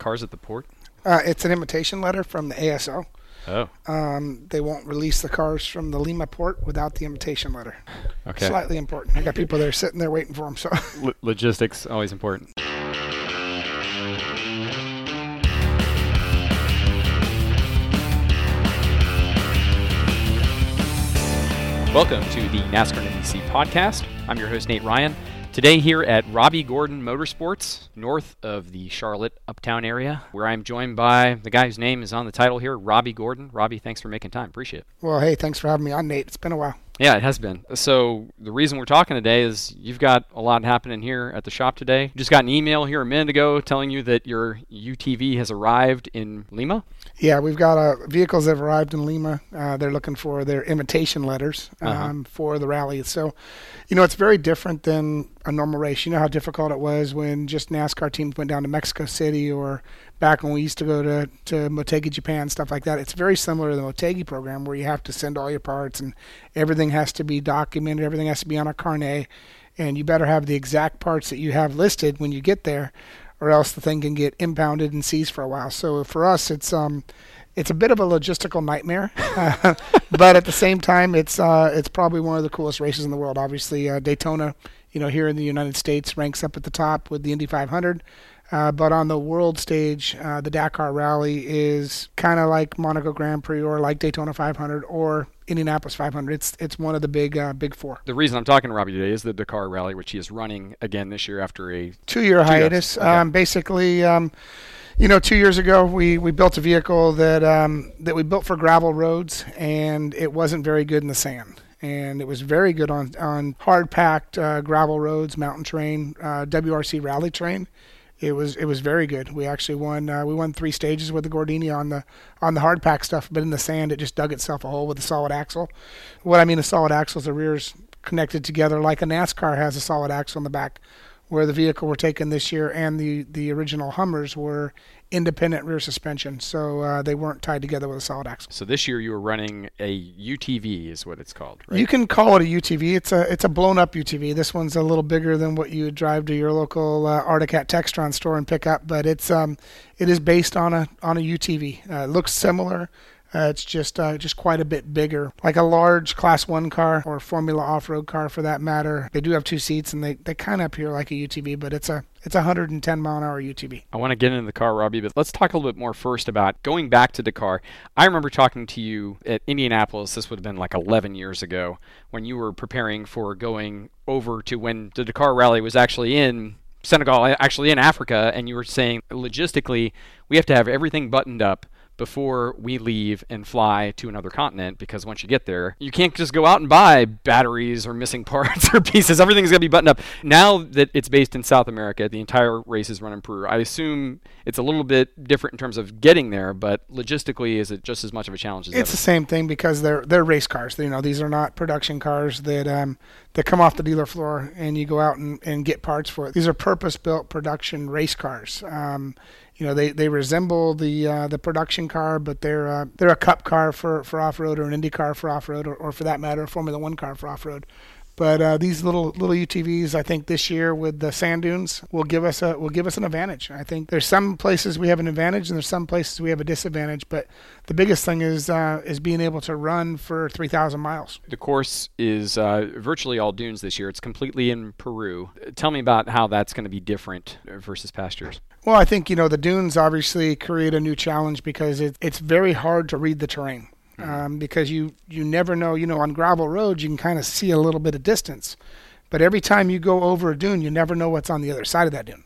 Cars at the port? Uh, it's an invitation letter from the ASO. Oh. Um, they won't release the cars from the Lima port without the invitation letter. Okay. Slightly important. I got people there sitting there waiting for them. So L- logistics always important. Welcome to the NASCAR NBC podcast. I'm your host Nate Ryan. Today here at Robby Gordon Motorsports, north of the Charlotte Uptown area, where I'm joined by the guy whose name is on the title here, Robby Gordon. Robby, thanks for making time. Appreciate it. well, hey, thanks for having me on, Nate. It's been a while. Yeah, it has been. So the reason we're talking today is you've got a lot happening here at the shop today. Just got an email here a minute ago telling you that your UTV has arrived in Lima. Yeah, we've got uh, vehicles that have arrived in Lima. Uh, they're looking for their invitation letters um, Uh-huh. for the rally. So, you know, it's very different than a normal race. You know how difficult it was when just NASCAR teams went down to Mexico City or back when we used to go to, to Motegi, Japan, stuff like that. It's very similar to the Motegi program where you have to send all your parts and everything has to be documented, everything has to be on a carnet, and you better have the exact parts that you have listed when you get there or else the thing can get impounded and seized for a while. So for us, it's um, it's a bit of a logistical nightmare, but at the same time, it's uh, it's probably one of the coolest races in the world. Obviously, uh, Daytona, you know, here in the United States, ranks up at the top with the Indy 500. Uh, but on the world stage, uh, the Dakar Rally is kind of like Monaco Grand Prix or like Daytona 500 or Indianapolis 500. It's it's one of the big uh, big four. The reason I'm talking to Robbie today is the Dakar Rally, which he is running again this year after a two year hiatus. Okay. Um, basically, um, you know, two years ago we, we built a vehicle that um, that we built for gravel roads, and it wasn't very good in the sand. And it was very good on on hard packed uh, gravel roads, mountain terrain, uh, WRC rally terrain. It was it was very good. We actually won uh, we won three stages with the Gordini on the on the hard pack stuff, but in the sand it just dug itself a hole with a solid axle. What I mean a solid axle is the rear's connected together like a NASCAR has a solid axle in the back where the vehicle we're taking this year and the, the original Hummers were independent rear suspension, so uh, they weren't tied together with a solid axle. So this year you were running a UTV, is what it's called, right? You can call it a UTV. It's a it's a blown up UTV. This one's a little bigger than what you would drive to your local uh, Arctic Cat Textron store and pick up, but it's um it is based on a on a UTV. Uh, it looks similar. Uh, it's just uh, just quite a bit bigger, like a large Class One car or Formula Off Road car for that matter. They do have two seats, and they, they kind of appear like a UTV, but it's a it's a 110 mile an hour UTV. I want to get into the car, Robby, but let's talk a little bit more first about going back to Dakar. I remember talking to you at Indianapolis. This would have been like 11 years ago when you were preparing for going over to when the Dakar Rally was actually in Senegal, actually in Africa, and you were saying logistically we have to have everything buttoned up before we leave and fly to another continent because once you get there, you can't just go out and buy batteries or missing parts or pieces. Everything's going to be buttoned up. Now that it's based in South America, the entire race is run in Peru. I assume it's a little bit different in terms of getting there, but logistically, is it just as much of a challenge as It's ever? the same thing because they're they're race cars. You know, these are not production cars that um, that come off the dealer floor and you go out and, and get parts for it. These are purpose built production race cars. Um, you know, they, they resemble the uh, the production car, but they're uh, they're a cup car for, for off road or an Indy car for off road, or, or for that matter, a Formula One car for off road. But uh, these little little UTVs, I think this year with the sand dunes will give us a will give us an advantage. I think there's some places we have an advantage and there's some places we have a disadvantage. But the biggest thing is uh, is being able to run for 3,000 miles. The course is uh, virtually all dunes this year. It's completely in Peru. Tell me about how that's going to be different versus past years. Well, I think you know the dunes obviously create a new challenge because it, it's very hard to read the terrain um, because you you never know. You know, on gravel roads, you can kind of see a little bit of distance, but every time you go over a dune, you never know what's on the other side of that dune.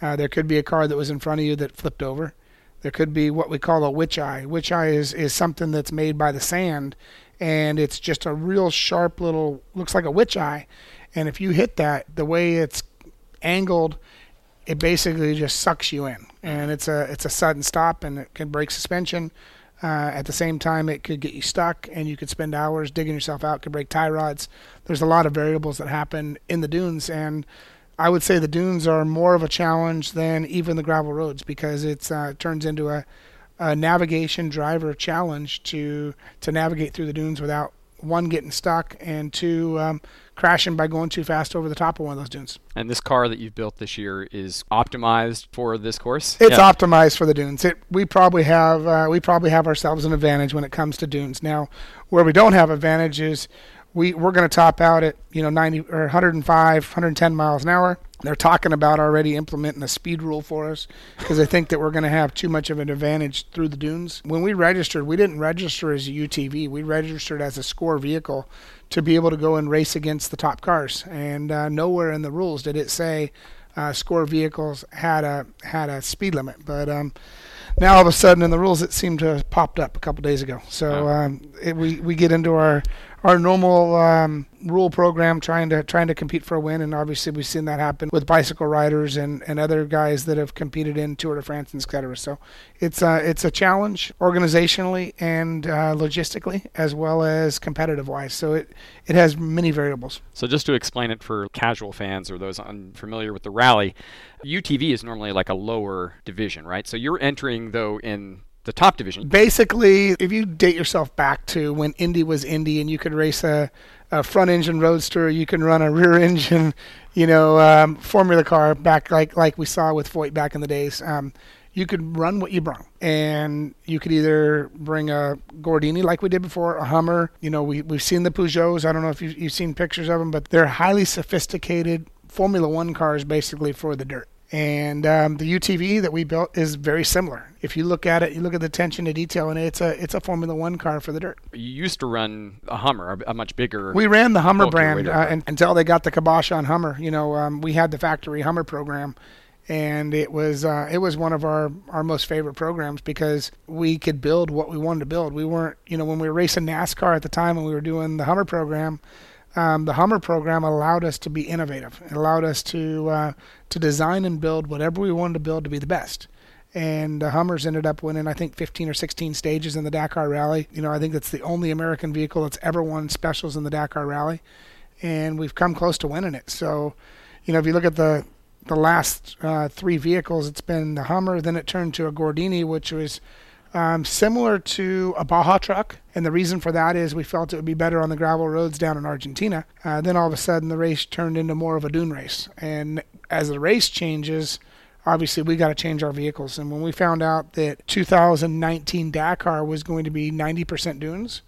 Uh, there could be a car that was in front of you that flipped over. There could be what we call a witch eye. Witch eye is, is something that's made by the sand, and it's just a real sharp little, looks like a witch eye. And if you hit that, the way it's angled, it basically just sucks you in. And it's a it's a sudden stop, and it can break suspension. Uh, at the same time, it could get you stuck, and you could spend hours digging yourself out. Could break tie rods. There's a lot of variables that happen in the dunes, and I would say the dunes are more of a challenge than even the gravel roads because it uh, turns into a, a navigation driver challenge to to navigate through the dunes without one getting stuck and two um, crashing by going too fast over the top of one of those dunes. And this car that you've built this year is optimized for this course. It's yeah. optimized for the dunes. It, we probably have uh, we probably have ourselves an advantage when it comes to dunes. Now, where we don't have advantage is we we're going to top out at you know 90 or 105, 110 miles an hour. They're talking about already implementing a speed rule for us because they think that we're going to have too much of an advantage through the dunes. When we registered, we didn't register as a UTV. We registered as a score vehicle to be able to go and race against the top cars. And uh, nowhere in the rules did it say uh, score vehicles had a had a speed limit. But um, now all of a sudden in the rules it seemed to have popped up a couple days ago. So um, it, we we get into our our normal um, rule program trying to trying to compete for a win and obviously we've seen that happen with bicycle riders and, and other guys that have competed in Tour de France and etc. So it's a, it's a challenge organizationally and uh, logistically as well as competitive wise. So it it has many variables. So just to explain it for casual fans or those unfamiliar with the rally, UTV is normally like a lower division, right? So you're entering though in the top division. Basically, if you date yourself back to when Indy was Indy and you could race a, a front engine roadster, you can run a rear engine, you know, um, Formula car back like like we saw with Foyt back in the days. Um, you could run what you brought, and you could either bring a Gordini like we did before, a Hummer. You know, we we've seen the Peugeots. I don't know if you've, you've seen pictures of them, but they're highly sophisticated Formula One cars, basically for the dirt. And um, the UTV that we built is very similar. If you look at it, you look at the attention to detail, and it's a it's a Formula One car for the dirt. You used to run a Hummer, a much bigger. We ran the Hummer brand uh, and, until they got the kibosh on Hummer. You know, um, we had the factory Hummer program, and it was uh, it was one of our our most favorite programs because we could build what we wanted to build. We weren't, you know, when we were racing NASCAR at the time and we were doing the Hummer program um, the Hummer program allowed us to be innovative. It allowed us to uh, to design and build whatever we wanted to build to be the best. And the Hummers ended up winning, I think, 15 or 16 stages in the Dakar Rally. You know, I think that's the only American vehicle that's ever won specials in the Dakar Rally, and we've come close to winning it. So, you know, if you look at the the last uh, three vehicles, it's been the Hummer, then it turned to a Gordini, which was um, similar to a Baja truck. And the reason for that is we felt it would be better on the gravel roads down in Argentina. Uh, then all of a sudden, the race turned into more of a dune race. And as the race changes, obviously we got to change our vehicles. And when we found out that 2019 Dakar was going to be 90% dunes,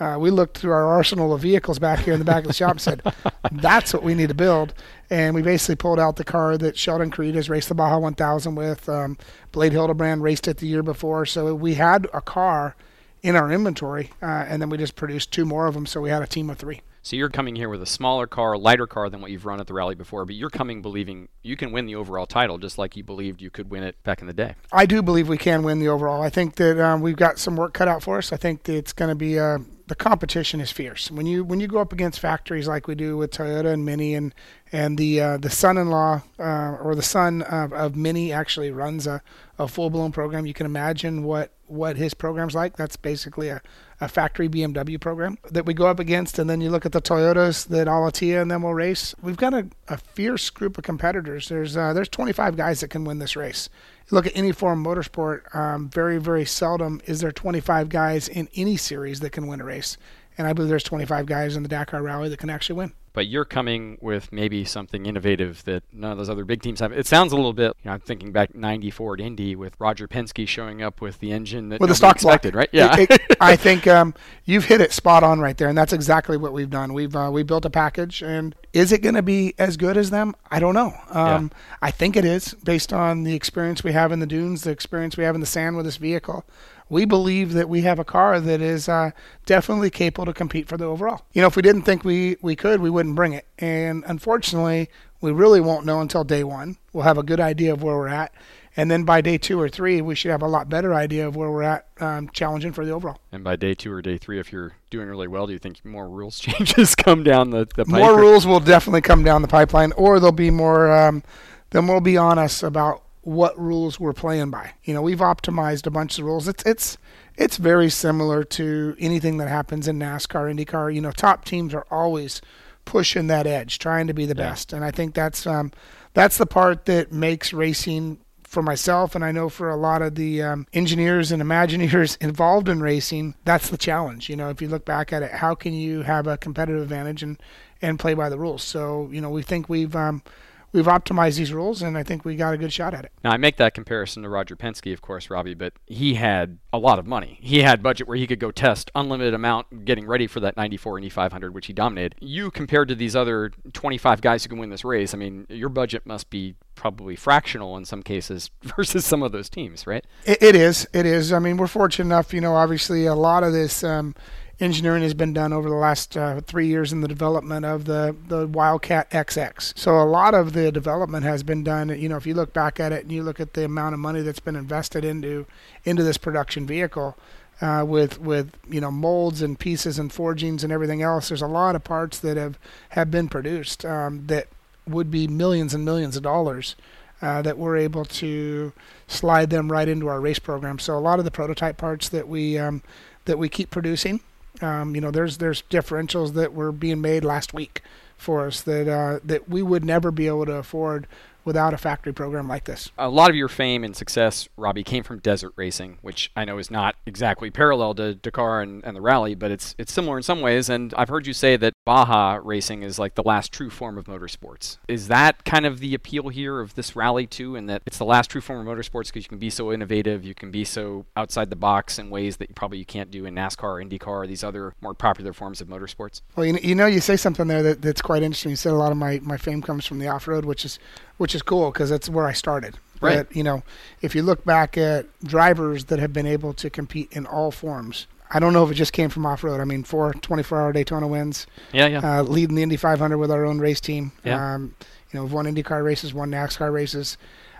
uh, we looked through our arsenal of vehicles back here in the back of the shop and said, that's what we need to build. And we basically pulled out the car that Sheldon Creed has raced the Baja 1000 with. Um, Blade Hildebrand raced it the year before. So we had a car in our inventory, uh, and then we just produced two more of them. So we had a team of three. So you're coming here with a smaller car, lighter car than what you've run at the rally before, but you're coming believing you can win the overall title just like you believed you could win it back in the day. I do believe we can win the overall. I think that um, we've got some work cut out for us. I think that it's going to be a the competition is fierce. When you when you go up against factories like we do with Toyota and Mini and and the uh, the son-in-law uh, or the son of, of Mini actually runs a, a full-blown program. You can imagine what what his program's like. That's basically a, a factory BMW program that we go up against, and then you look at the Toyotas that Al-Attiyah and then will race. We've got a, a fierce group of competitors. There's uh, there's 25 guys that can win this race look at any form of motorsport, um, very, very seldom is there 25 guys in any series that can win a race. And I believe there's 25 guys in the Dakar Rally that can actually win. but you're coming with maybe something innovative that none of those other big teams have. It sounds a little bit, you know, I'm thinking back '94 at Indy with Roger Penske showing up with the engine that with the stock expected, block. right? Yeah, it, it, I think um, you've hit it spot on right there, and that's exactly what we've done. We've uh, we built a package, and is it going to be as good as them? I don't know. Um, yeah. I think it is based on the experience we have in the dunes, the experience we have in the sand with this vehicle we believe that we have a car that is uh, definitely capable to compete for the overall. You know, if we didn't think we, we could, we wouldn't bring it. And unfortunately, we really won't know until day one. We'll have a good idea of where we're at. And then by day two or three, we should have a lot better idea of where we're at um, challenging for the overall. And by day two or day three, if you're doing really well, do you think more rules changes come down the, the More rules will definitely come down the pipeline, or there'll be more, um, then we'll be on us about what rules we're playing by. You know, we've optimized a bunch of rules. It's it's it's very similar to anything that happens in NASCAR, IndyCar. You know, top teams are always pushing that edge, trying to be the yeah. best, and I think that's um, that's the part that makes racing for myself, and I know for a lot of the um, engineers and Imagineers involved in racing, that's the challenge. You know, if you look back at it, how can you have a competitive advantage and and play by the rules? So, you know, we think we've um, we've optimized these rules, and I think we got a good shot at it. Now I make that comparison to Roger Penske, of course, Robby, but he had a lot of money. He had budget where he could go test unlimited amount, getting ready for that 94 Indy 500, which he dominated. You compared to these other 25 guys who can win this race, I mean, your budget must be probably fractional in some cases versus some of those teams, right? it, it is. It is. I mean, we're fortunate enough. You know, obviously, a lot of this. Um, engineering has been done over the last uh, three years in the development of the, the Wildcat XX. So a lot of the development has been done. You know, if you look back at it and you look at the amount of money that's been invested into into this production vehicle, uh, with with you know molds and pieces and forgings and everything else, there's a lot of parts that have have been produced um, that would be millions and millions of dollars. Uh, that we're able to slide them right into our race program. So a lot of the prototype parts that we um, that we keep producing um, you know, there's there's differentials that were being made last week for us that uh, that we would never be able to afford without a factory program like this. A lot of your fame and success, Robby, came from desert racing, which I know is not exactly parallel to Dakar and, and the rally, but it's it's similar in some ways. And I've heard you say that Baja racing is like the last true form of motorsports. Is that kind of the appeal here of this rally too, and that it's the last true form of motorsports because you can be so innovative, you can be so outside the box in ways that you probably you can't do in NASCAR or IndyCar or these other more popular forms of motorsports? Well, you, you know, you say something there that, that's quite interesting. You said a lot of my, my fame comes from the off-road, which is which is cool because that's where I started. Right. But, you know, if you look back at drivers that have been able to compete in all forms, I don't know if it just came from off road. I mean, four 24 hour Daytona wins. Yeah, yeah. Uh, leading the Indy 500 with our own race team. Yeah. Um, you know, we've won IndyCar races, won NASCAR races.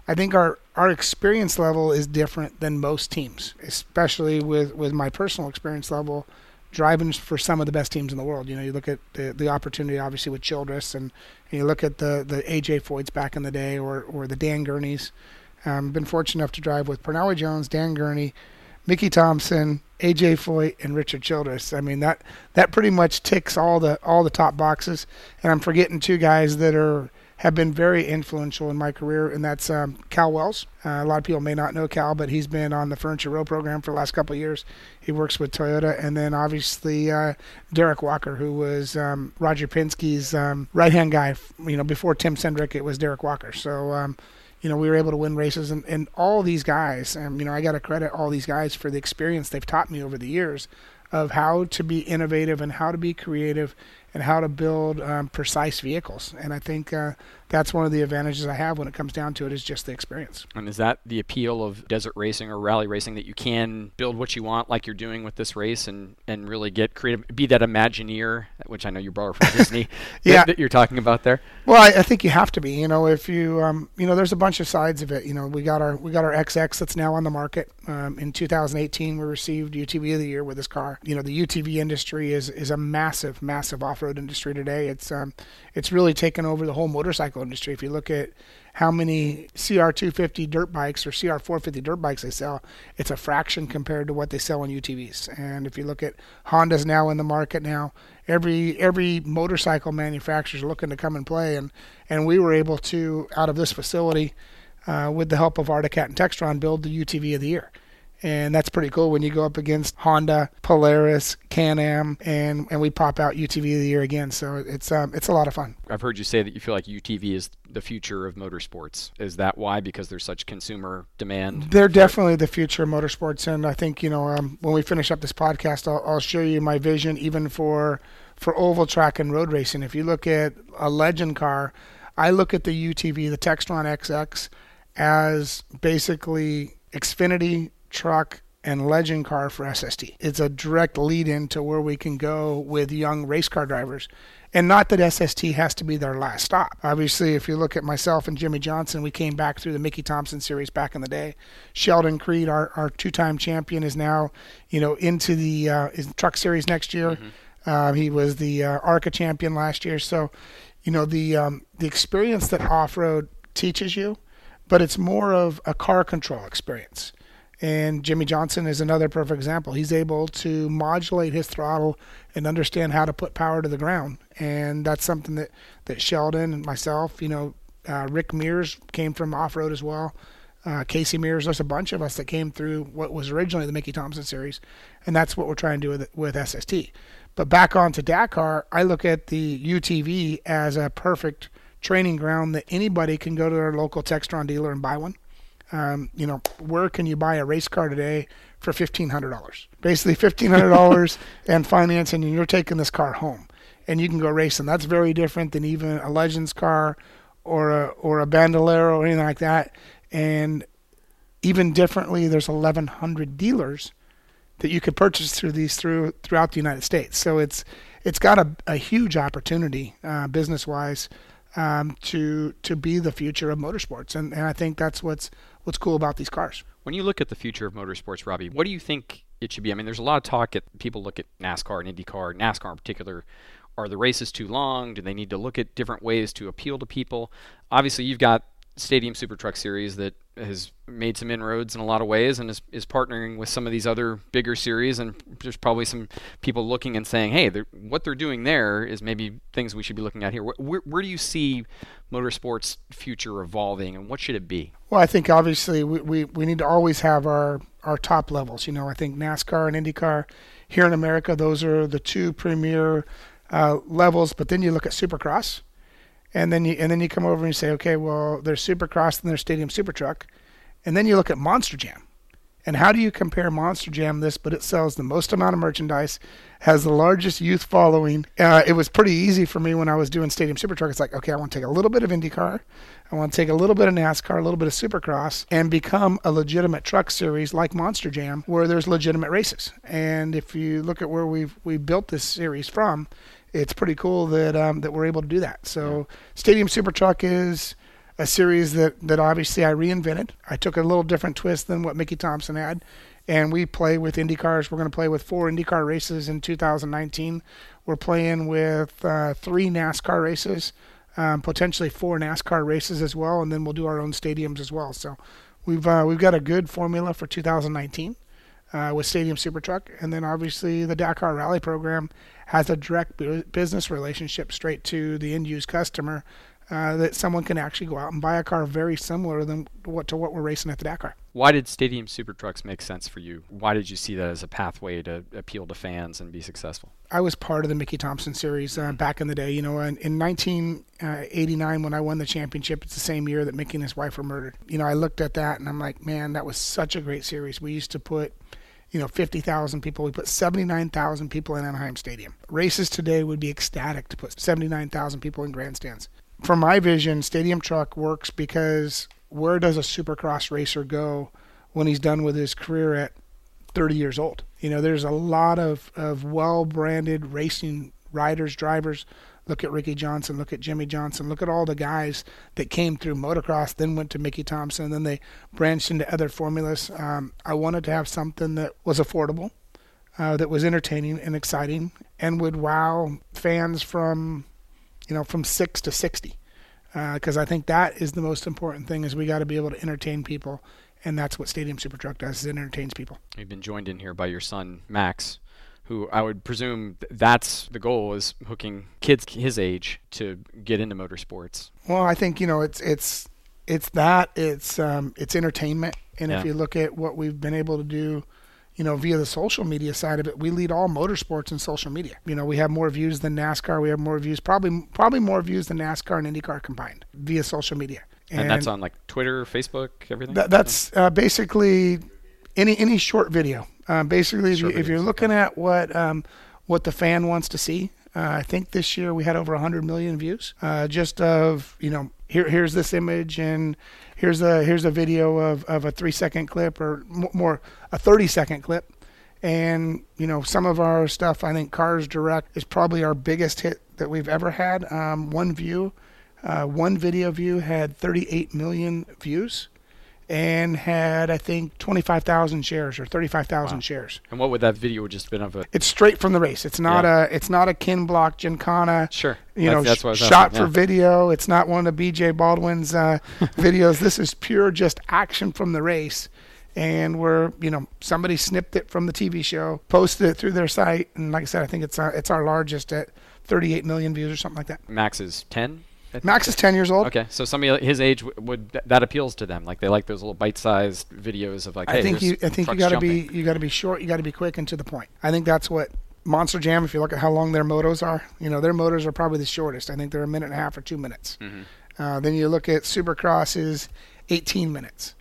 I think our, our experience level is different than most teams, especially with, with my personal experience level driving for some of the best teams in the world. You know, you look at the, the opportunity, obviously, with Childress, and, and you look at the, the AJ Foyts back in the day or, or the Dan Gurneys. I've um, been fortunate enough to drive with Parnelli Jones, Dan Gurney, Mickey Thompson, AJ Foyt, and Richard Childress. I mean that that pretty much ticks all the all the top boxes. And I'm forgetting two guys that are have been very influential in my career, and that's um, Cal Wells. Uh, a lot of people may not know Cal, but he's been on the Furniture Row program for the last couple of years. He works with Toyota, and then obviously uh, Derek Walker, who was um, Roger Penske's um, right-hand guy. You know, before Tim Cindric, it was Derek Walker. So um, you know, we were able to win races, and, and all these guys, and you know, I got to credit all these guys for the experience they've taught me over the years of how to be innovative and how to be creative and how to build um, precise vehicles. And I think uh, that's one of the advantages I have when it comes down to it is just the experience. And is that the appeal of desert racing or rally racing that you can build what you want like you're doing with this race and, and really get creative, be that Imagineer, which I know you borrow from Disney, yeah. that, you're talking about there? Well, I, I, think you have to be. You know, if you um, you know, there's a bunch of sides of it. You know, we got our we got our XX that's now on the market. Um, in 2018, we received UTV of the year with this car. You know, the UTV industry is is a massive, massive off-road industry today. It's um, it's really taken over the whole motorcycle industry. If you look at how many CR250 dirt bikes or CR450 dirt bikes they sell, it's a fraction compared to what they sell on UTVs. And if you look at Honda's now in the market now, every every motorcycle manufacturer is looking to come and play, and and we were able to out of this facility, uh, with the help of Arctic Cat and Textron, build the UTV of the year. And that's pretty cool when you go up against Honda, Polaris, Can-Am, and and we pop out UTV of the year again. So it's um, it's a lot of fun. I've heard you say that you feel like UTV is the future of motorsports. Is that why? Because there's such consumer demand. They're definitely the future of motorsports, and I think you know um, when we finish up this podcast, I'll, I'll show you my vision even for for oval track and road racing. If you look at a legend car, I look at the UTV, the Textron XX, as basically Xfinity truck and legend car for SST. It's a direct lead in to where we can go with young race car drivers. And not that SST has to be their last stop. Obviously, if you look at myself and Jimmie Johnson, we came back through the Mickey Thompson series back in the day. Sheldon Creed, our, our two-time champion, is now, you know, into the uh, truck series next year. Mm-hmm. Uh, he was the uh, ARCA champion last year. So, you know, the um, the experience that off-road teaches you, but it's more of a car control experience. And Jimmie Johnson is another perfect example. He's able to modulate his throttle and understand how to put power to the ground. And that's something that, that Sheldon and myself, you know, uh, Rick Mears came from off road as well. Uh, Casey Mears, there's a bunch of us that came through what was originally the Mickey Thompson series. And that's what we're trying to do with, with SST. But back onto Dakar, I look at the UTV as a perfect training ground that anybody can go to their local Textron dealer and buy one um, you know, where can you buy a race car today for fifteen hundred dollars? Basically, fifteen hundred dollars and financing, and you're taking this car home, and you can go racing. That's very different than even a Legends car or a or a Bandolero or anything like that. And even differently, there's eleven hundred dealers that you could purchase through these through throughout the United States. So it's it's got a, a huge opportunity uh, business wise um, to to be the future of motorsports, and, and I think that's what's what's cool about these cars. When you look at the future of motorsports, Robby, what do you think it should be? I mean, there's a lot of talk. At people look at NASCAR and IndyCar, NASCAR in particular. Are the races too long? Do they need to look at different ways to appeal to people? Obviously, you've got Stadium Super Truck Series that has made some inroads in a lot of ways and is, is partnering with some of these other bigger series. And there's probably some people looking and saying, hey, they're, what they're doing there is maybe things we should be looking at here. Where, where do you see motorsports future evolving and what should it be? Well, I think obviously we, we, we need to always have our, our top levels. You know, I think NASCAR and IndyCar here in America, those are the two premier uh, levels. But then you look at Supercross and then you and then you come over and you say, okay, well, there's Supercross and there's Stadium Super Truck, and then you look at Monster Jam, and how do you compare Monster Jam this, but it sells the most amount of merchandise, has the largest youth following. Uh, it was pretty easy for me when I was doing Stadium Super Truck. It's like, okay, I want to take a little bit of IndyCar, I want to take a little bit of NASCAR, a little bit of Supercross, and become a legitimate truck series like Monster Jam, where there's legitimate races. And if you look at where we've we built this series from, it's pretty cool that um, that we're able to do that. So yeah. Stadium Super Truck is a series that that obviously I reinvented. I took a little different twist than what Mickey Thompson had, and we play with Indy cars. We're going to play with four IndyCar races in 2019. We're playing with uh, three NASCAR races, um, potentially four NASCAR races as well, and then we'll do our own stadiums as well. So we've uh, we've got a good formula for 2019 uh, with Stadium Super Truck, and then obviously the Dakar Rally program has a direct business relationship straight to the end use customer uh, that someone can actually go out and buy a car very similar than what to what we're racing at the Dakar. Why did Stadium Super Trucks make sense for you? Why did you see that as a pathway to appeal to fans and be successful? I was part of the Mickey Thompson series uh, back in the day. You know, in, in 1989 when I won the championship, it's the same year that Mickey and his wife were murdered. You know, I looked at that and I'm like, man, that was such a great series. We used to put you know, 50,000 people. We put 79,000 people in Anaheim Stadium. Races today would be ecstatic to put 79,000 people in grandstands. From my vision, Stadium Truck works because where does a supercross racer go when he's done with his career at 30 years old? You know, there's a lot of, of well branded racing riders, drivers Look at Ricky Johnson. Look at Jimmie Johnson. Look at all the guys that came through motocross, then went to Mickey Thompson, then they branched into other formulas. Um, I wanted to have something that was affordable, uh, that was entertaining and exciting, and would wow fans from, you know, from six to sixty. Because uh, I think that is the most important thing: is we got to be able to entertain people, and that's what Stadium Super Truck does: is it entertains people. You've been joined in here by your son Max who I would presume that's the goal is hooking kids his age to get into motorsports. Well, I think you know it's it's it's that it's um, it's entertainment, and Yeah. if you look at what we've been able to do, you know, via the social media side of it, we lead all motorsports in social media. You know, we have more views than NASCAR. We have more views, probably probably more views than NASCAR and IndyCar combined via social media. And, that's on like Twitter, Facebook, everything. That, that's uh, basically any any short video. Uh, basically, if, you, Short if you're looking at what um, what the fan wants to see, uh, I think this year we had over 100 million views. Uh, just of you know, here here's this image and here's a here's a video of, of a three second clip or more a 30 second clip. And you know, some of our stuff, I think Cars Direct is probably our biggest hit that we've ever had. Um, one view, uh, one video view had 38 million views and had I think 25,000 shares or 35,000 wow. shares. And what would that video just been of it? It's straight from the race. It's not yeah. a it's not a Ken Block Gymkhana. Sure. You that's, know, that's shot for video. It's not one of BJ Baldwin's uh, videos. This is pure just action from the race. And we're, you know, somebody snipped it from the TV show, posted it through their site, and like I said, I think it's our, it's our largest at 38 million views or something like that. Max is 10 Max is 10 years old. Okay, so somebody his age w- would th- that appeals to them. Like they like those little bite-sized videos of like. I hey, think you I think you got to be you got to be short, you got to be quick and to the point. I think that's what Monster Jam. If you look at how long their motos are, you know their motors are probably the shortest. I think they're a minute and a half or two minutes. Mhm. Uh, then you look at Supercross is 18 minutes.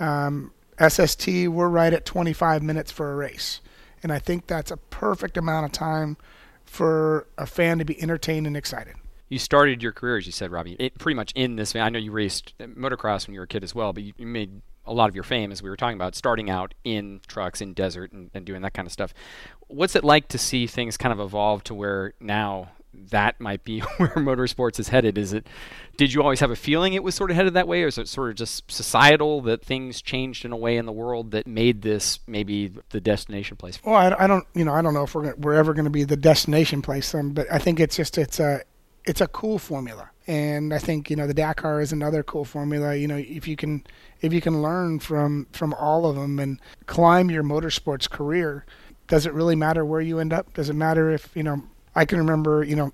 Um, SST we're right at 25 minutes for a race, and I think that's a perfect amount of time for a fan to be entertained and excited. You started your career, as you said, Robby, it, pretty much in this. I know you raced uh, motocross when you were a kid as well, but you, you made a lot of your fame, as we were talking about, starting out in trucks, in desert, and, and doing that kind of stuff. What's it like to see things kind of evolve to where now that might be where motorsports is headed? Is it? Did you always have a feeling it was sort of headed that way, or is it sort of just societal that things changed in a way in the world that made this maybe the destination place? Well, I, I don't, you know, I don't know if we're gonna, we're ever going to be the destination place, um, but I think it's just it's a it's a cool formula, and I think you know the Dakar is another cool formula. You know, if you can if you can learn from from all of them and climb your motorsports career, does it really matter where you end up? Does it matter if you know? I can remember, you know,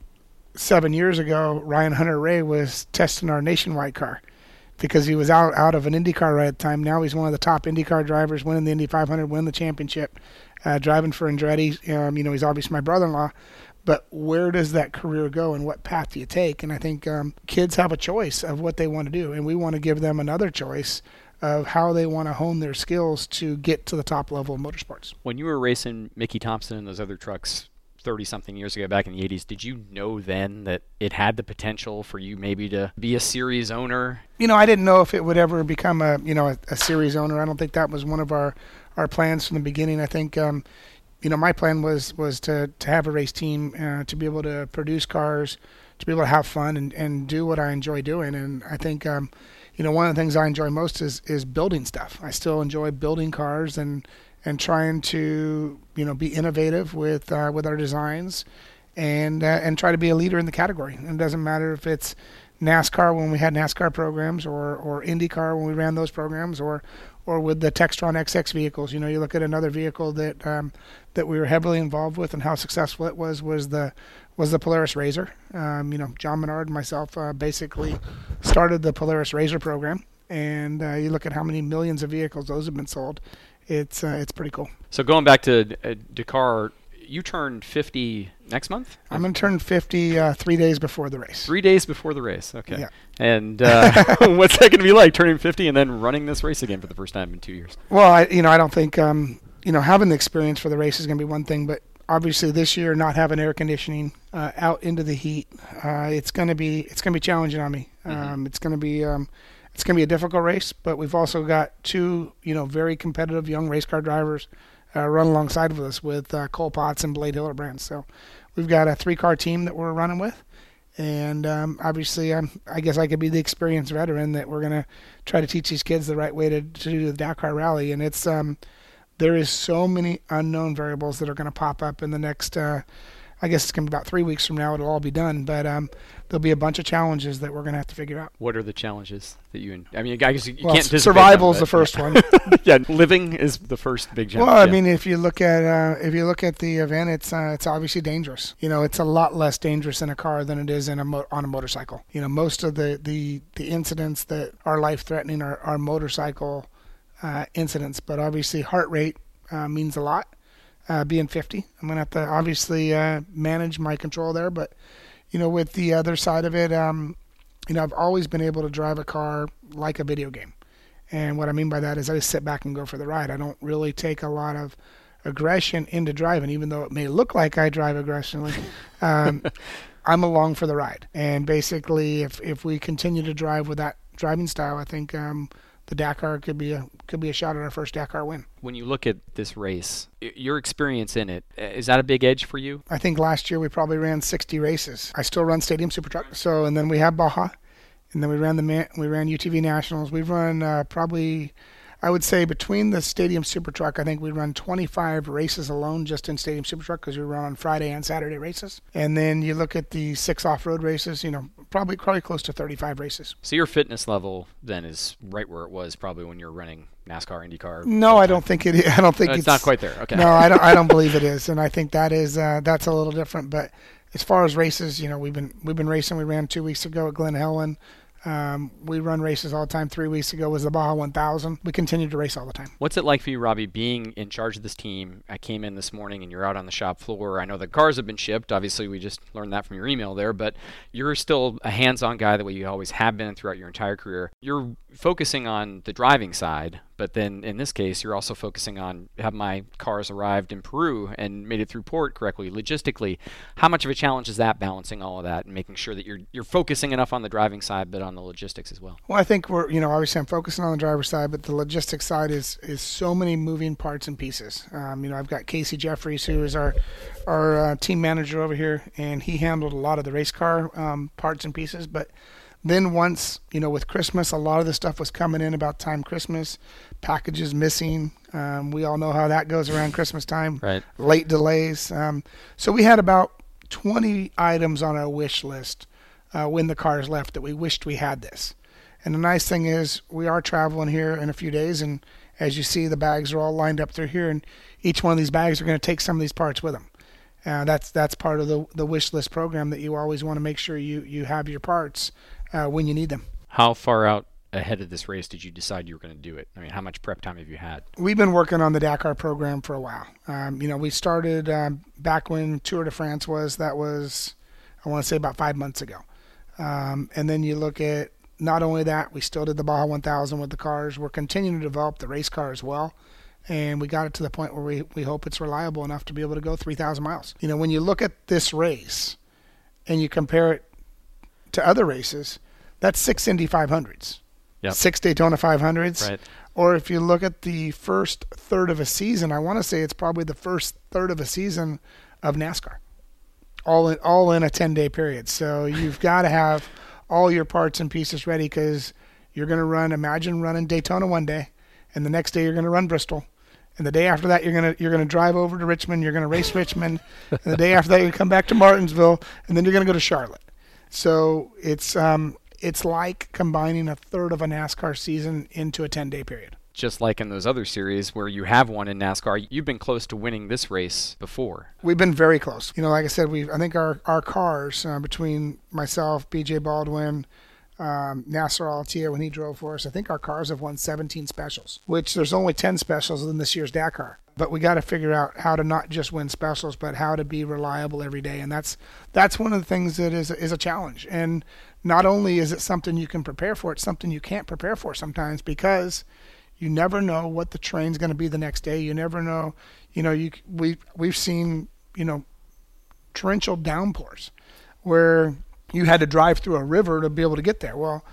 seven years ago, Ryan Hunter-Reay was testing our nationwide car because he was out out of an IndyCar ride at the time. Now he's one of the top IndyCar drivers, winning the Indy 500, winning the championship, uh, driving for Andretti. Um, you know, he's obviously my brother-in-law. But where does that career go, and what path do you take? And I think um, kids have a choice of what they want to do, and we want to give them another choice of how they want to hone their skills to get to the top level of motorsports. When you were racing Mickey Thompson and those other trucks 30 something years ago back in the 80s, did you know then that it had the potential for you maybe to be a series owner? you know, I didn't know if it would ever become a you know a, a series owner. I don't think that was one of our our plans from the beginning. I think um, you know my plan was was to to have a race team uh, to be able to produce cars, to be able to have fun and and do what I enjoy doing. And I think um, you know one of the things I enjoy most is is building stuff. I still enjoy building cars and and trying to you know be innovative with uh, with our designs and uh, and try to be a leader in the category. And it doesn't matter if it's NASCAR when we had NASCAR programs, or or IndyCar when we ran those programs, or or with the Textron XX vehicles. You know, you look at another vehicle that um, that we were heavily involved with and how successful it was was the was the Polaris Razor. Um, you know, John Menard and myself uh, basically started the Polaris Razor program, and uh, you look at how many millions of vehicles those have been sold. It's uh, it's pretty cool. So going back to uh, Dakar, you turned 50 next month? I'm gonna turn 50 uh, three days before the race. Three days before the race. Okay. Yeah. And uh, what's that going to be like, turning 50 and then running this race again for the first time in two years? Well, I, you know, I don't think um, you know having the experience for the race is going to be one thing, but obviously this year not having air conditioning uh, out into the heat, uh, it's going to be it's going to be challenging on me. Um, It's going to be um, it's going to be a difficult race, but we've also got two you know very competitive young race car drivers uh, run alongside of us with uh, Cole Potts and Blade Hildebrand. So we've got a three car team that we're running with. And um, obviously, I'm, I guess I could be the experienced veteran that we're gonna try to teach these kids the right way to, to do the Dakar Rally. And it's um, there is so many unknown variables that are going to pop up in the next uh, I guess it's going to be about three weeks from now. It'll all be done, but um, there'll be a bunch of challenges that we're going to have to figure out. What are the challenges that you? And I mean, I guess you, well, can't. Survival is the first one. yeah, living is the first big challenge. Well, I yeah. mean, if you look at uh, if you look at the event, it's uh, it's obviously dangerous. You know, it's a lot less dangerous in a car than it is in a mo- on a motorcycle. You know, most of the the, the incidents that are life threatening are, are motorcycle uh, incidents, but obviously heart rate uh, means a lot. Uh, being 50, I'm gonna have to obviously uh, manage my control there, but you know, with the other side of it, um, you know, I've always been able to drive a car like a video game. And what I mean by that is I just sit back and go for the ride. I don't really take a lot of aggression into driving, even though it may look like I drive aggressively. Um, I'm along for the ride. And basically, if, if we continue to drive with that driving style, I think um, the Dakar could be a could be a shot at our first Dakar win. When you look at this race, your experience in it is that a big edge for you? I think last year we probably ran 60 races. I still run Stadium Super Truck. So and then we have Baja, and then we ran the we ran UTV Nationals. We've run uh, probably. I would say between the Stadium Super Truck, I think we run 25 races alone just in Stadium Super Truck because we run on Friday and Saturday races. And then you look at the six off-road races, you know, probably probably close to 35 races. So your fitness level then is right where it was probably when you were running NASCAR, IndyCar. No, I don't think it. Is. I don't think no, it's, it's, not quite there. Okay. No, I don't. I don't believe it is, and I think that is uh, that's a little different. But as far as races, you know, we've been we've been racing. We ran two weeks ago at Glen Helen. Um, we run races all the time. Three weeks ago was the Baja 1000. We continue to race all the time. What's it like for you, Robby, being in charge of this team? I came in this morning and you're out on the shop floor. I know the cars have been shipped. Obviously, we just learned that from your email there, but you're still a hands on guy the way you always have been throughout your entire career. You're focusing on the driving side, but then in this case, you're also focusing on have my cars arrived in Peru and made it through port correctly, logistically. How much of a challenge is that balancing all of that and making sure that you're you're focusing enough on the driving side, but on the logistics as well? Well, I think we're you know obviously I'm focusing on the driver's side, but the logistics side is is so many moving parts and pieces. Um, you know I've got Casey Jeffries who is our our uh, team manager over here, and he handled a lot of the race car um, parts and pieces, but then once you know with christmas a lot of the stuff was coming in about time christmas packages missing. Um, we all know how that goes around christmas time. Right. late delays. Um, so we had about 20 items on our wish list uh, when the cars left that we wished we had this. And the nice thing is we are traveling here in a few days and as you see the bags are all lined up through here and each one of these bags are going to take some of these parts with them uh, that's that's part of the the wish list program that you always want to make sure you you have your parts uh, when you need them. How far out ahead of this race did you decide you were going to do it? I mean, how much prep time have you had? We've been working on the Dakar program for a while. Um, you know, we started um, back when Tour de France was. That was, I want to say, about five months ago. Um, and then you look at not only that, we still did the Baja 1000 with the cars. We're continuing to develop the race car as well. And we got it to the point where we, we hope it's reliable enough to be able to go 3,000 miles. You know, when you look at this race and you compare it to other races, that's six Indy 500s, Yep. six Daytona 500s. Right. Or if you look at the first third of a season, I want to say it's probably the first third of a season of NASCAR, all in all in a 10 day period. So you've got to have all your parts and pieces ready because you're going to run. Imagine running Daytona one day, and the next day you're going to run Bristol, and the day after that you're going to you're to drive over to Richmond. You're going to race Richmond, and the day after that you come back to Martinsville, and then you're going to go to Charlotte. So it's um, it's like combining a third of a NASCAR season into a 10 day period. Just like in those other series where you have one in NASCAR, you've been close to winning this race before. We've been very close. You know, like I said, we I think our our cars uh, between myself, BJ Baldwin, um, Nasser Al-Attiyah when he drove for us, I think our cars have won 17 specials, which there's only 10 specials in this year's Dakar. But we got to figure out how to not just win specials, but how to be reliable every day, and that's that's one of the things that is is a challenge. And not only is it something you can prepare for, it's something you can't prepare for sometimes because you never know what the train's going to be the next day. You never know, you know, you we we've seen, you know, torrential downpours where you had to drive through a river to be able to get there. Well,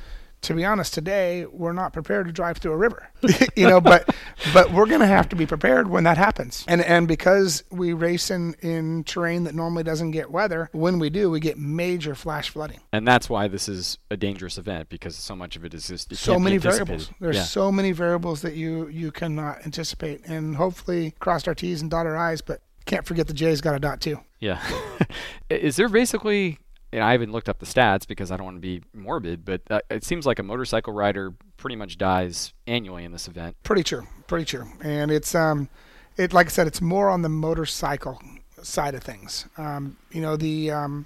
to be honest, today we're not prepared to drive through a river, you know. But but we're going to have to be prepared when that happens. And and because we race in in terrain that normally doesn't get weather, when we do, we get major flash flooding. And that's why this is a dangerous event because so much of it is just it So many variables. There's yeah. so many variables that you you cannot anticipate. And hopefully, crossed our T's and dot our I's, but can't forget the J's got a dot too. Yeah. Is there basically and I haven't looked up the stats because I don't want to be morbid, but uh, it seems like a motorcycle rider pretty much dies annually in this event. Pretty true, pretty true. And it's um, it like I said, it's more on the motorcycle side of things. Um, you know, the um,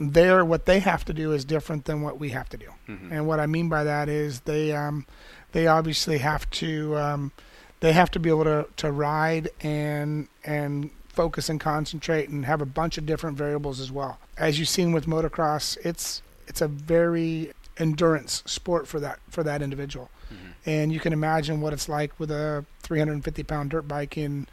there what they have to do is different than what we have to do. Mm-hmm. And what I mean by that is they um, they obviously have to um, they have to be able to, to ride and and focus and concentrate and have a bunch of different variables as well. As you've seen with motocross, it's it's a very endurance sport for that for that individual. Mm-hmm. And you can imagine what it's like with a 350 pound dirt bike in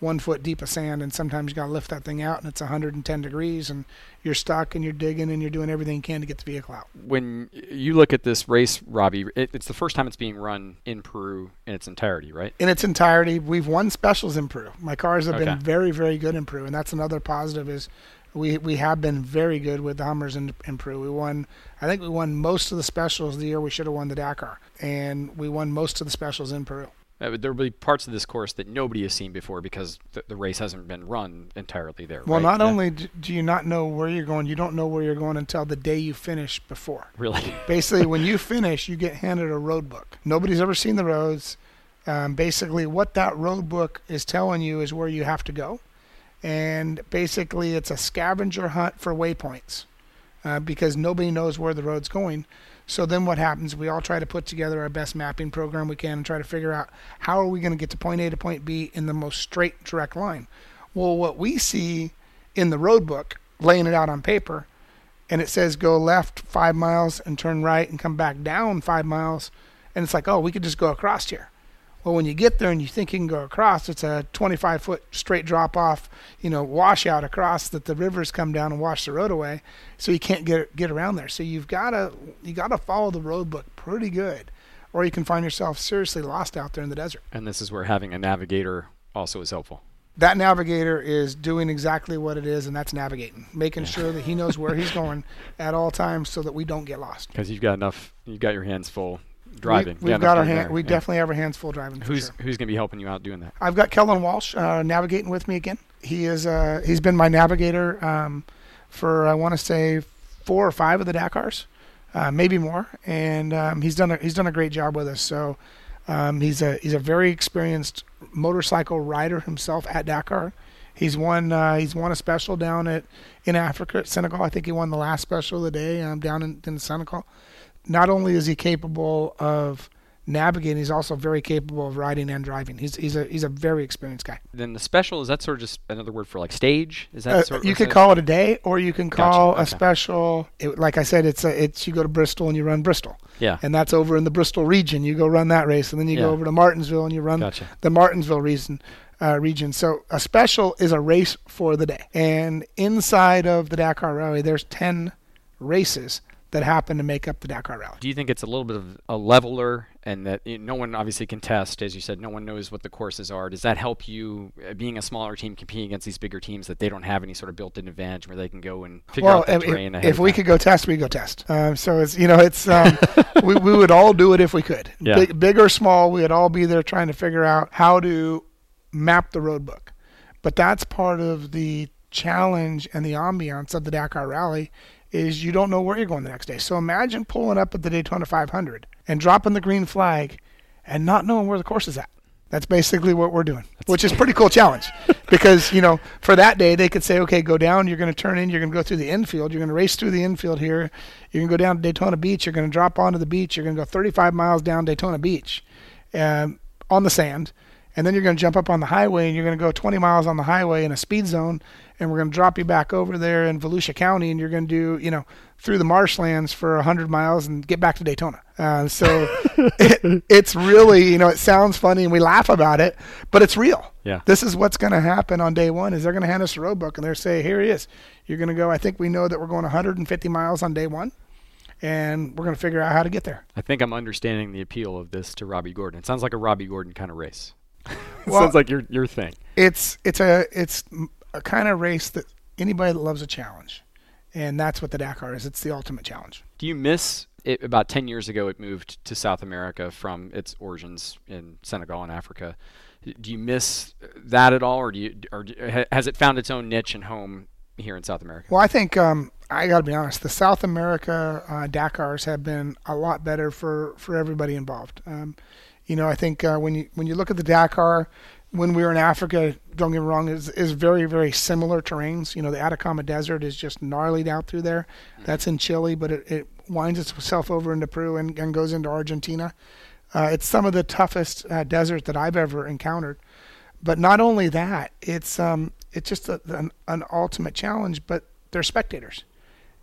one foot deep of sand, and sometimes you got to lift that thing out, and it's 110 degrees, and you're stuck, and you're digging, and you're doing everything you can to get the vehicle out. When you look at this race, Robby, it, it's the first time it's being run in Peru in its entirety, right? In its entirety, we've won specials in Peru. My cars have okay. been very, very good in Peru, and that's another positive is we we have been very good with the Hummers in, in Peru. We won, I think we won most of the specials the year we should have won the Dakar, and we won most of the specials in Peru. Uh, there will be parts of this course that nobody has seen before because th- the race hasn't been run entirely there. Well, right? not only do you not know where you're going, you don't know where you're going until the day you finish before. Really? basically, when you finish, you get handed a road book. Nobody's ever seen the roads. Um, basically, what that road book is telling you is where you have to go. And basically, it's a scavenger hunt for waypoints uh, because nobody knows where the road's going. So then what happens? We all try to put together our best mapping program we can and try to figure out how are we going to get to point A to point B in the most straight, direct line. Well, what we see in the road book, laying it out on paper, and it says go left five miles and turn right and come back down five miles, and it's like, oh, we could just go across here. Well, when you get there and you think you can go across, it's a 25 foot straight drop off, you know, washout across that the rivers come down and wash the road away, so you can't get get around there. So you've got to you got to follow the road book pretty good, or you can find yourself seriously lost out there in the desert. And this is where having a navigator also is helpful. That navigator is doing exactly what it is, and that's navigating, making yeah. sure that he knows where he's going at all times, so that we don't get lost. Because you've got enough, you've got your hands full driving. We, have got our hand, we yeah. definitely have our hands full driving. Who's sure. who's going to be helping you out doing that? I've got Kellon Walch uh, navigating with me again. He is uh, he's been my navigator um, for I want to say four or five of the Dakars, uh, maybe more, and um, he's done a, he's done a great job with us. So um, he's a he's a very experienced motorcycle rider himself at Dakar. He's won uh, he's won a special down at in Africa at Senegal. I think he won the last special of the day um, down in, in Senegal not only is he capable of navigating, he's also very capable of riding and driving. He's he's a he's a very experienced guy. Then the special is that sort of just another word for like stage? Is that uh, sort of you could call it a day, or you can call gotcha. a okay. special. It, like I said, it's a, it's you go to Bristol and you run Bristol. Yeah. And that's over in the Bristol region. You go run that race, and then you yeah. go over to Martinsville and you run gotcha. the Martinsville region. Uh, region. So a special is a race for the day, and inside of the Dakar Rally, there's ten races that happen to make up the Dakar Rally. Do you think it's a little bit of a leveler and that you know, no one obviously can test, as you said, no one knows what the courses are? Does that help you, uh, being a smaller team, competing against these bigger teams that they don't have any sort of built-in advantage where they can go and figure well, out the if, terrain if, if we could go test, we go test. Um, so it's you know it's um, we we would all do it if we could, yeah. big, big or small. We would all be there trying to figure out how to map the road book. But that's part of the challenge and the ambiance of the Dakar Rally is you don't know where you're going the next day. So imagine pulling up at the Daytona 500 and dropping the green flag and not knowing where the course is at. That's basically what we're doing, That's which is pretty cool challenge because, you know, for that day they could say, okay, go down, you're going to turn in, you're going to go through the infield, you're going to race through the infield here, you're going to go down to Daytona Beach, you're going to drop onto the beach, you're going to go 35 miles down Daytona Beach um, on the sand, and then you're going to jump up on the highway and you're going to go 20 miles on the highway in a speed zone and we're going to drop you back over there in Volusia County, and you're going to do, you know, through the marshlands for 100 miles and get back to Daytona. Uh, so it, it's really, you know, it sounds funny and we laugh about it, but it's real. Yeah. This is what's going to happen on day one is they're going to hand us a road book and they're say, here he is. You're going to go, I think we know that we're going 150 miles on day one and we're going to figure out how to get there. I think I'm understanding the appeal of this to Robby Gordon. It sounds like a Robby Gordon kind of race. it well, sounds like your your thing. It's it's a it's a kind of race that anybody that loves a challenge, and that's what the Dakar is. It's the ultimate challenge. Do you miss it? About ten years ago, it moved to South America from its origins in Senegal and Africa. Do you miss that at all, or do you, or has it found its own niche and home here in South America? Well, I think um, I got to be honest. The South America uh, Dakars have been a lot better for, for everybody involved. Um, you know, I think uh, when you when you look at the Dakar, when we were in Africa, don't get me wrong, is is very very similar terrains. You know, the Atacama Desert is just gnarly out through there. Mm-hmm. That's in Chile, but it, it winds itself over into Peru and, and goes into Argentina. Uh, it's some of the toughest uh, desert that I've ever encountered. But not only that, it's um, it's just a, an, an ultimate challenge. But they're spectators,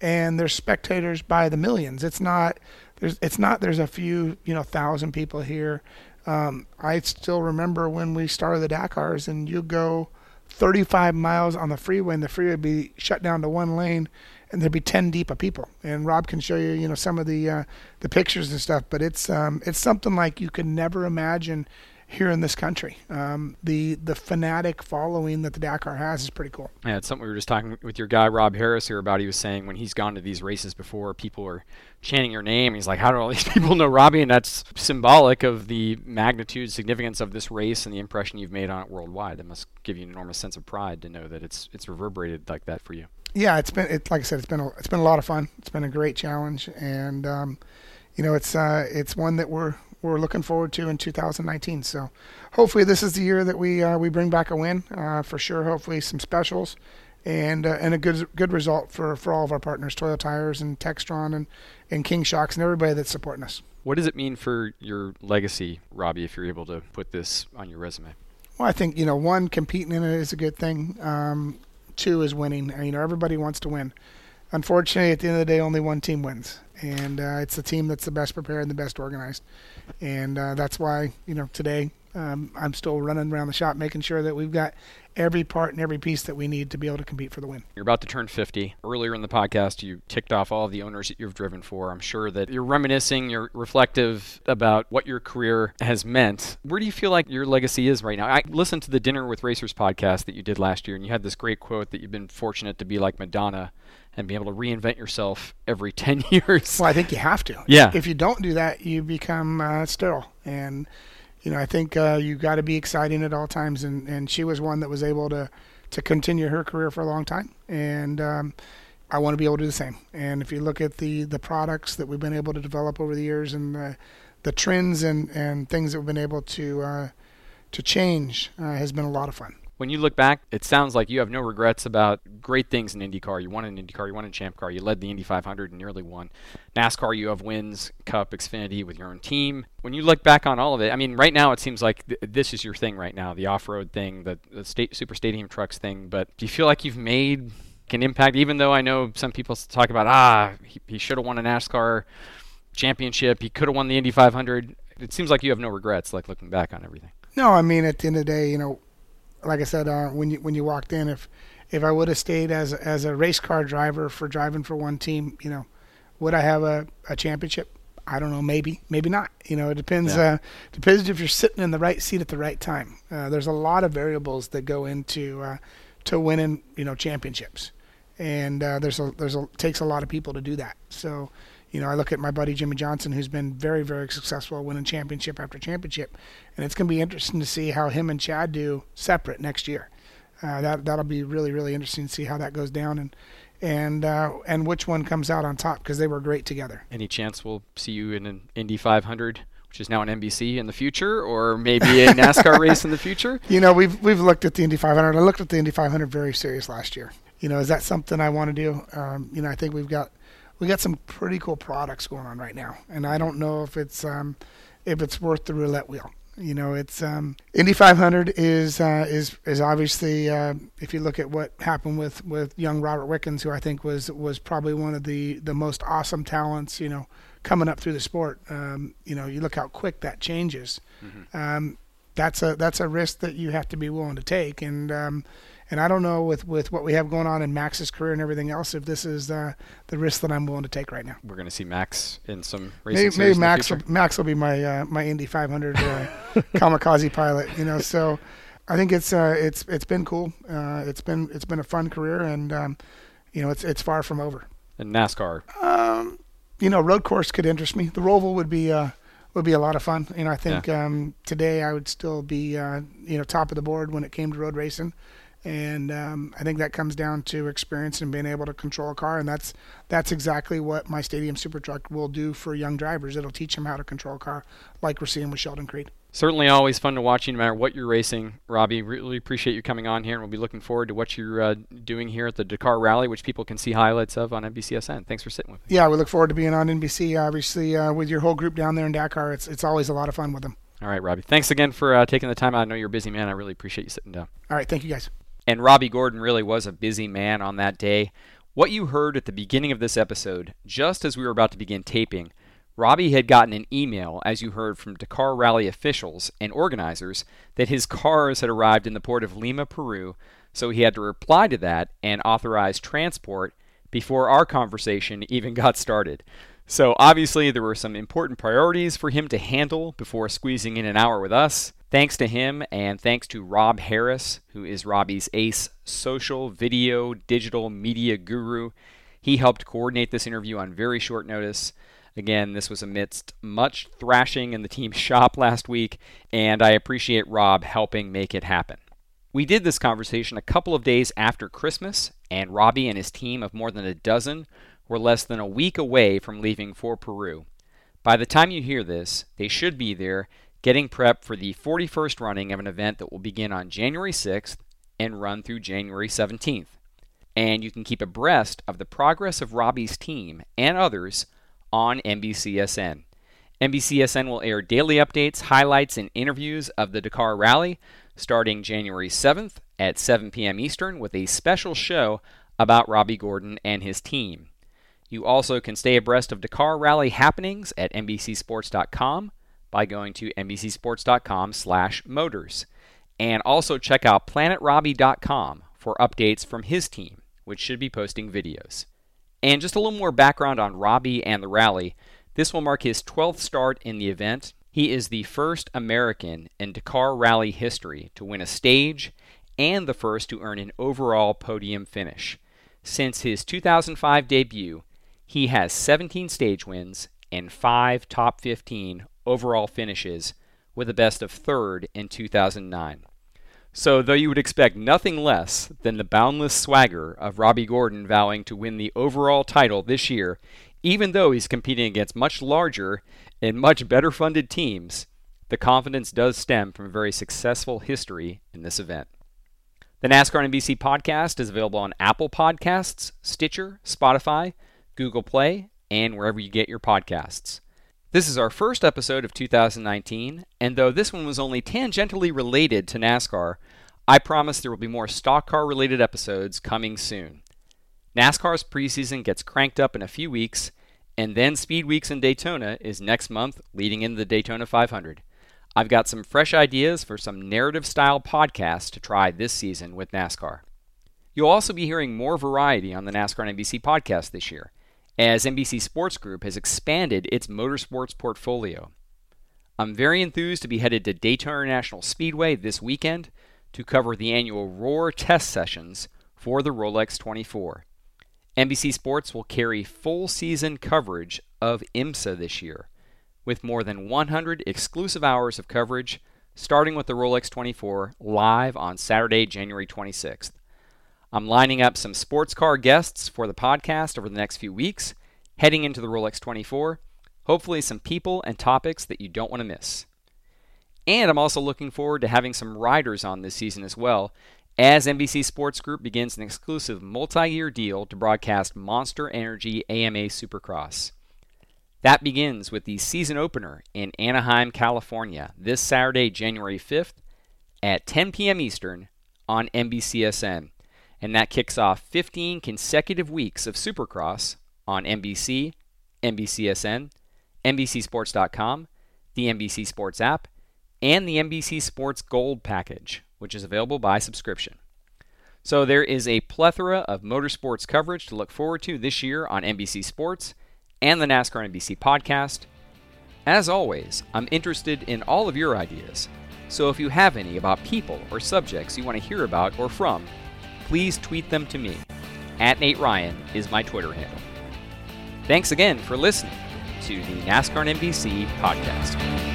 and they're spectators by the millions. It's not there's it's not there's a few you know thousand people here. Um, I still remember when we started the Dakars, and you go 35 miles on the freeway, and the freeway would be shut down to one lane, and there'd be 10 deep of people. And Rob can show you, you know, some of the uh, the pictures and stuff. But it's um, it's something like you could never imagine here in this country. Um, the the fanatic following that the Dakar has is pretty cool. Yeah, it's something we were just talking with your guy Rob Harris here about. He was saying when he's gone to these races before, people are chanting your name. He's like, how do all these people know Robby? And that's symbolic of the magnitude, significance of this race and the impression you've made on it worldwide. That must give you an enormous sense of pride to know that it's it's reverberated like that for you. Yeah, it's been it, like I said, it's been a, it's been a lot of fun. It's been a great challenge, and um, you know, it's uh, it's one that we're we're looking forward to in 2019. So hopefully this is the year that we uh, we bring back a win uh, for sure. Hopefully some specials and uh, and a good good result for, for all of our partners, Toyo Tires and Textron and and King Shocks and everybody that's supporting us. What does it mean for your legacy, Robby, if you're able to put this on your resume? Well, I think you know one competing in it is a good thing. Um, two is winning. You know everybody wants to win. Unfortunately, at the end of the day, only one team wins, and uh, it's the team that's the best prepared and the best organized and uh, that's why you know today um, I'm still running around the shop making sure that we've got every part and every piece that we need to be able to compete for the win. You're about to turn 50. Earlier in the podcast, you ticked off all of the owners that you've driven for. I'm sure that you're reminiscing, you're reflective about what your career has meant. Where do you feel like your legacy is right now? I listened to the Dinner with Racers podcast that you did last year, and you had this great quote that you've been fortunate to be like Madonna and be able to reinvent yourself every 10 years. Well, I think you have to. Yeah. If you don't do that, you become uh, sterile. And, you know, I think uh, you got to be exciting at all times. And, and she was one that was able to, to continue her career for a long time. And um, I want to be able to do the same. And if you look at the, the products that we've been able to develop over the years and the, the trends and, and things that we've been able to, uh, to change uh, has been a lot of fun when you look back, it sounds like you have no regrets about great things in IndyCar. You won an IndyCar, you won a Champ Car, you led the Indy 500 and nearly won. NASCAR, you have wins, Cup, Xfinity with your own team. When you look back on all of it, I mean, right now it seems like th- this is your thing right now, the off-road thing, the, the state super stadium trucks thing. But do you feel like you've made an impact? Even though I know some people talk about ah, he, he should have won a NASCAR championship, he could have won the Indy 500. It seems like you have no regrets, like looking back on everything. No, I mean, at the end of the day, you know, like I said, uh, when you when you walked in, if if I would have stayed as as a race car driver for driving for one team, you know, would I have a, a championship? I don't know. Maybe, maybe not. You know, it depends. Yeah. Uh, depends if you're sitting in the right seat at the right time. Uh, there's a lot of variables that go into uh, to winning, you know, championships, and uh, there's a there's a takes a lot of people to do that. So, you know, I look at my buddy Jimmie Johnson, who's been very, very successful, winning championship after championship, and it's going to be interesting to see how him and Chad do separate next year. Uh, that that'll be really, really interesting to see how that goes down and and uh, and which one comes out on top because they were great together. Any chance we'll see you in an Indy 500? Which is now an NBC in the future, or maybe a NASCAR race in the future. You know, we've we've looked at the Indy 500. I looked at the Indy 500 very serious last year. You know, is that something I want to do? Um, you know, I think we've got we got some pretty cool products going on right now, and I don't know if it's um, if it's worth the roulette wheel. You know, it's um, Indy 500 is uh, is is obviously uh, if you look at what happened with, with young Robert Wickens, who I think was was probably one of the, the most awesome talents. You know, coming up through the sport. Um, you know, you look how quick that changes. Mm-hmm. Um, that's a that's a risk that you have to be willing to take, and um, and I don't know with, with what we have going on in Max's career and everything else if this is uh, the risk that I'm willing to take right now. We're going to see Max in some racing maybe, maybe Max will, Max will be my uh, my Indy 500 uh, kamikaze pilot. You know, so I think it's uh, it's it's been cool. Uh, it's been it's been a fun career, and um, you know it's it's far from over. And NASCAR. Um, you know, road course could interest me. The Roval would be uh, would be a lot of fun. You know, I think yeah. um, today I would still be uh, you know top of the board when it came to road racing And um, I think that comes down to experience and being able to control a car, and that's that's exactly what my Stadium Super Truck will do for young drivers. It'll teach them how to control a car, like we're seeing with Sheldon Creed. Certainly, always fun to watch you, no matter what you're racing, Robby. Really appreciate you coming on here, and we'll be looking forward to what you're uh, doing here at the Dakar Rally, which people can see highlights of on NBCSN. Thanks for sitting with me. Yeah, we look forward to being on NBC. Obviously, uh, with your whole group down there in Dakar, it's it's always a lot of fun with them. All right, Robby. Thanks again for uh, taking the time. I know you're a busy man. I really appreciate you sitting down. All right, thank you guys. And Robby Gordon really was a busy man on that day. What you heard at the beginning of this episode, just as we were about to begin taping, Robby had gotten an email, as you heard from Dakar Rally officials and organizers, that his cars had arrived in the port of Lima, Peru, so he had to reply to that and authorize transport before our conversation even got started. So obviously, there were some important priorities for him to handle before squeezing in an hour with us. Thanks to him, and thanks to Rob Harris, who is Robby's ace social, video, digital media guru. He helped coordinate this interview on very short notice. Again, this was amidst much thrashing in the team's shop last week, and I appreciate Rob helping make it happen. We did this conversation a couple of days after Christmas, and Robby and his team of more than a dozen were less than a week away from leaving for Peru. By the time you hear this, they should be there getting prep for the 41st running of an event that will begin on January 6th and run through January 17th. And you can keep abreast of the progress of Robby's team and others on NBCSN. NBCSN will air daily updates, highlights, and interviews of the Dakar Rally starting January 7th at 7 p.m. Eastern with a special show about Robby Gordon and his team. You also can stay abreast of Dakar Rally happenings at NBCSports.com by going to NBCSports.com/motors, and also check out PlanetRobbie.com for updates from his team, which should be posting videos. And just a little more background on Robby and the rally. This will mark his 12th start in the event. He is the first American in Dakar Rally history to win a stage and the first to earn an overall podium finish. Since his 2005 debut, he has 17 stage wins and 5 top 15 overall finishes, with a best of third in 2009. So, though you would expect nothing less than the boundless swagger of Robby Gordon vowing to win the overall title this year, even though he's competing against much larger and much better funded teams, the confidence does stem from a very successful history in this event. The NASCAR NBC podcast is available on Apple Podcasts, Stitcher, Spotify, Google Play, and wherever you get your podcasts. This is our first episode of 2019, and though this one was only tangentially related to NASCAR, I promise there will be more stock car related episodes coming soon. NASCAR's preseason gets cranked up in a few weeks, and then Speed Weeks in Daytona is next month, leading into the Daytona 500. I've got some fresh ideas for some narrative style podcasts to try this season with NASCAR. You'll also be hearing more variety on the NASCAR NBC podcast this year as NBC Sports Group has expanded its motorsports portfolio. I'm very enthused to be headed to Daytona International Speedway this weekend to cover the annual Roar test sessions for the Rolex 24. NBC Sports will carry full season coverage of IMSA this year, with more than 100 exclusive hours of coverage, starting with the Rolex 24 live on Saturday, January 26th. I'm lining up some sports car guests for the podcast over the next few weeks, heading into the Rolex 24. Hopefully, some people and topics that you don't want to miss. And I'm also looking forward to having some riders on this season as well, as NBC Sports Group begins an exclusive multi year deal to broadcast Monster Energy AMA Supercross. That begins with the season opener in Anaheim, California, this Saturday, January 5th at 10 p.m. Eastern on NBCSN and that kicks off 15 consecutive weeks of Supercross on NBC, NBCSN, NBCSports.com, the NBC Sports app, and the NBC Sports Gold package, which is available by subscription. So there is a plethora of motorsports coverage to look forward to this year on NBC Sports and the NASCAR NBC podcast. As always, I'm interested in all of your ideas. So if you have any about people or subjects you want to hear about or from, please tweet them to me. At Nate Ryan is my Twitter handle. Thanks again for listening to the NASCAR NBC podcast.